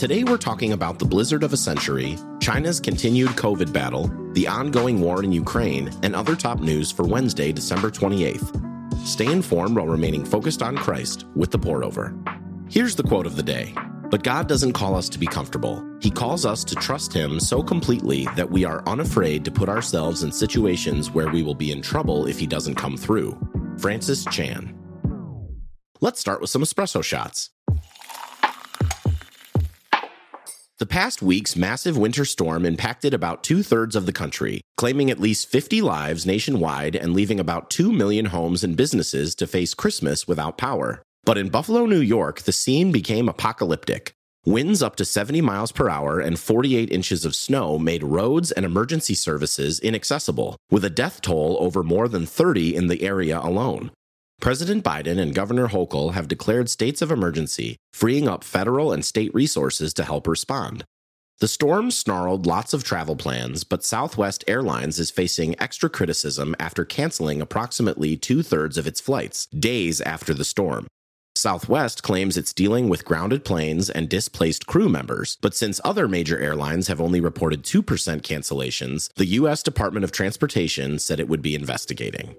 Today we're talking about the blizzard of a century, China's continued COVID battle, the ongoing war in Ukraine, and other top news for Wednesday, December 28th. Stay informed while remaining focused on Christ with the pour over. Here's the quote of the day. But God doesn't call us to be comfortable. He calls us to trust Him so completely that we are unafraid to put ourselves in situations where we will be in trouble if He doesn't come through. Francis Chan. Let's start with some espresso shots. The past week's massive winter storm impacted about two thirds of the country, claiming at least 50 lives nationwide and leaving about 2 million homes and businesses to face Christmas without power. But in Buffalo, New York, the scene became apocalyptic. Winds up to 70 miles per hour and 48 inches of snow made roads and emergency services inaccessible, with a death toll over more than 30 in the area alone. President Biden and Governor Hochul have declared states of emergency, freeing up federal and state resources to help respond. The storm snarled lots of travel plans, but Southwest Airlines is facing extra criticism after canceling approximately two thirds of its flights, days after the storm. Southwest claims it's dealing with grounded planes and displaced crew members, but since other major airlines have only reported 2% cancellations, the U.S. Department of Transportation said it would be investigating.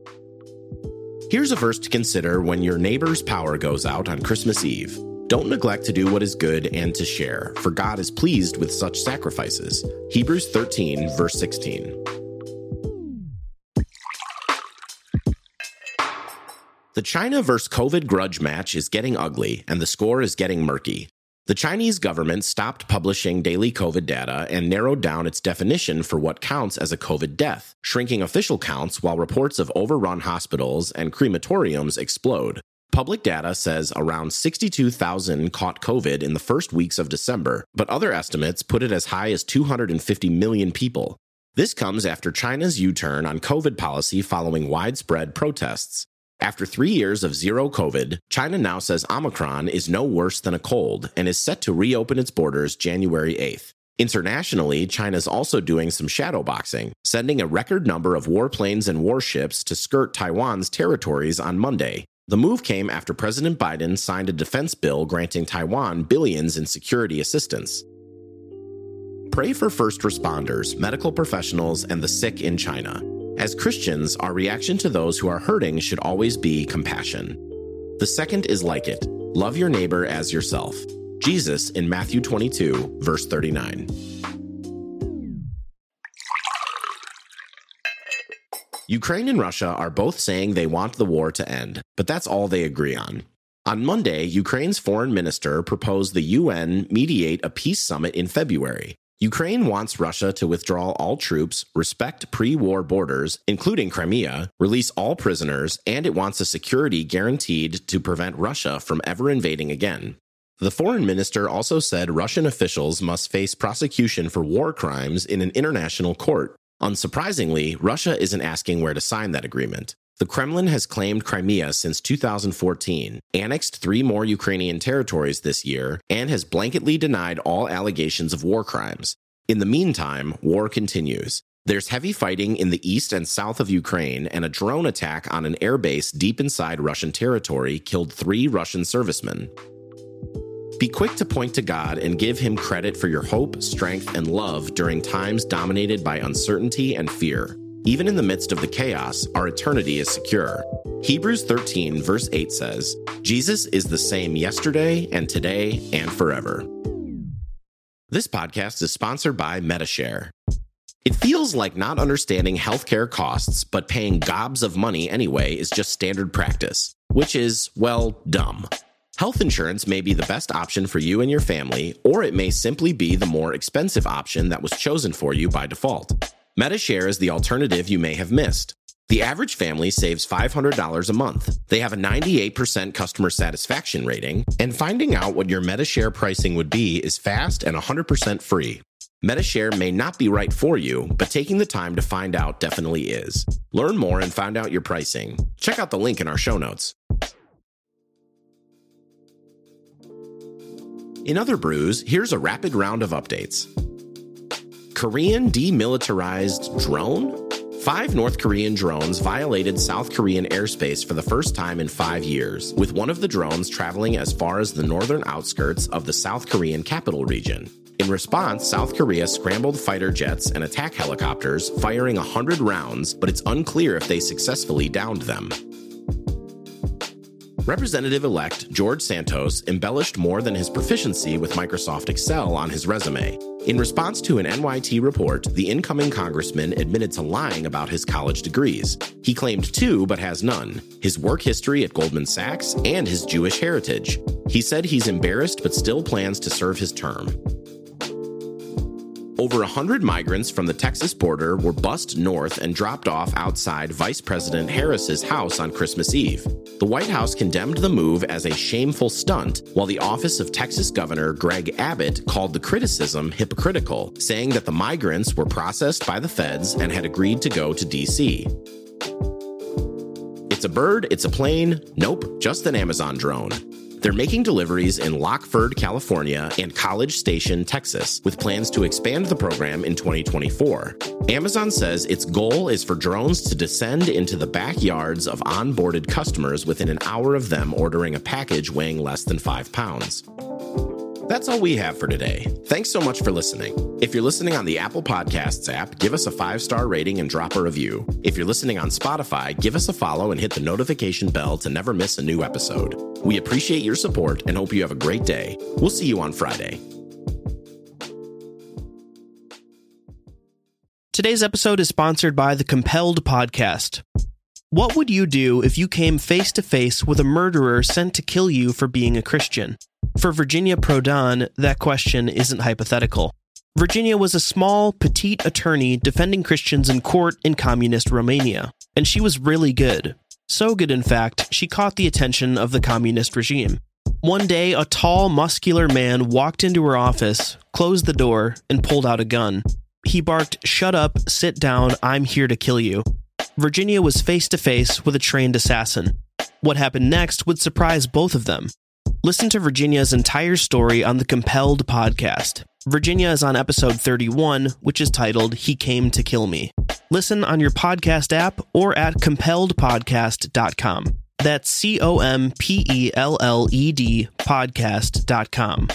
Here's a verse to consider when your neighbor's power goes out on Christmas Eve. Don't neglect to do what is good and to share, for God is pleased with such sacrifices. Hebrews 13, verse 16. The China vs. COVID grudge match is getting ugly, and the score is getting murky. The Chinese government stopped publishing daily COVID data and narrowed down its definition for what counts as a COVID death, shrinking official counts while reports of overrun hospitals and crematoriums explode. Public data says around 62,000 caught COVID in the first weeks of December, but other estimates put it as high as 250 million people. This comes after China's U turn on COVID policy following widespread protests. After three years of zero COVID, China now says Omicron is no worse than a cold and is set to reopen its borders January 8th. Internationally, China's also doing some shadow boxing, sending a record number of warplanes and warships to skirt Taiwan's territories on Monday. The move came after President Biden signed a defense bill granting Taiwan billions in security assistance. Pray for first responders, medical professionals, and the sick in China. As Christians, our reaction to those who are hurting should always be compassion. The second is like it love your neighbor as yourself. Jesus in Matthew 22, verse 39. Ukraine and Russia are both saying they want the war to end, but that's all they agree on. On Monday, Ukraine's foreign minister proposed the UN mediate a peace summit in February, Ukraine wants Russia to withdraw all troops, respect pre war borders, including Crimea, release all prisoners, and it wants a security guaranteed to prevent Russia from ever invading again. The foreign minister also said Russian officials must face prosecution for war crimes in an international court. Unsurprisingly, Russia isn't asking where to sign that agreement. The Kremlin has claimed Crimea since 2014, annexed three more Ukrainian territories this year, and has blanketly denied all allegations of war crimes. In the meantime, war continues. There's heavy fighting in the east and south of Ukraine, and a drone attack on an airbase deep inside Russian territory killed three Russian servicemen. Be quick to point to God and give Him credit for your hope, strength, and love during times dominated by uncertainty and fear. Even in the midst of the chaos, our eternity is secure. Hebrews 13, verse 8 says, Jesus is the same yesterday and today and forever. This podcast is sponsored by Medi-Share. It feels like not understanding healthcare costs, but paying gobs of money anyway is just standard practice, which is, well, dumb. Health insurance may be the best option for you and your family, or it may simply be the more expensive option that was chosen for you by default. Medi-Share is the alternative you may have missed. The average family saves $500 a month. They have a 98% customer satisfaction rating, and finding out what your Medi-Share pricing would be is fast and 100% free. Medi-Share may not be right for you, but taking the time to find out definitely is. Learn more and find out your pricing. Check out the link in our show notes. In other brews, here's a rapid round of updates. Korean demilitarized drone? Five North Korean drones violated South Korean airspace for the first time in five years, with one of the drones traveling as far as the northern outskirts of the South Korean capital region. In response, South Korea scrambled fighter jets and attack helicopters, firing 100 rounds, but it's unclear if they successfully downed them. Representative elect George Santos embellished more than his proficiency with Microsoft Excel on his resume. In response to an NYT report, the incoming congressman admitted to lying about his college degrees. He claimed two, but has none his work history at Goldman Sachs and his Jewish heritage. He said he's embarrassed but still plans to serve his term. Over 100 migrants from the Texas border were bussed north and dropped off outside Vice President Harris's house on Christmas Eve. The White House condemned the move as a shameful stunt, while the office of Texas Governor Greg Abbott called the criticism hypocritical, saying that the migrants were processed by the feds and had agreed to go to D.C. It's a bird, it's a plane. Nope, just an Amazon drone. They're making deliveries in Lockeford, California, and College Station, Texas, with plans to expand the program in 2024. Amazon says its goal is for drones to descend into the backyards of onboarded customers within an hour of them ordering a package weighing less than five pounds. That's all we have for today. Thanks so much for listening. If you're listening on the Apple Podcasts app, give us a five star rating and drop a review. If you're listening on Spotify, give us a follow and hit the notification bell to never miss a new episode. We appreciate your support and hope you have a great day. We'll see you on Friday. Today's episode is sponsored by the Compelled Podcast. What would you do if you came face to face with a murderer sent to kill you for being a Christian? For Virginia Prodan, that question isn't hypothetical. Virginia was a small, petite attorney defending Christians in court in communist Romania, and she was really good. So good, in fact, she caught the attention of the communist regime. One day, a tall, muscular man walked into her office, closed the door, and pulled out a gun. He barked, Shut up, sit down, I'm here to kill you. Virginia was face to face with a trained assassin. What happened next would surprise both of them. Listen to Virginia's entire story on the Compelled podcast. Virginia is on episode 31, which is titled He Came to Kill Me. Listen on your podcast app or at compelledpodcast.com. That's C O M P E L L E D podcast.com.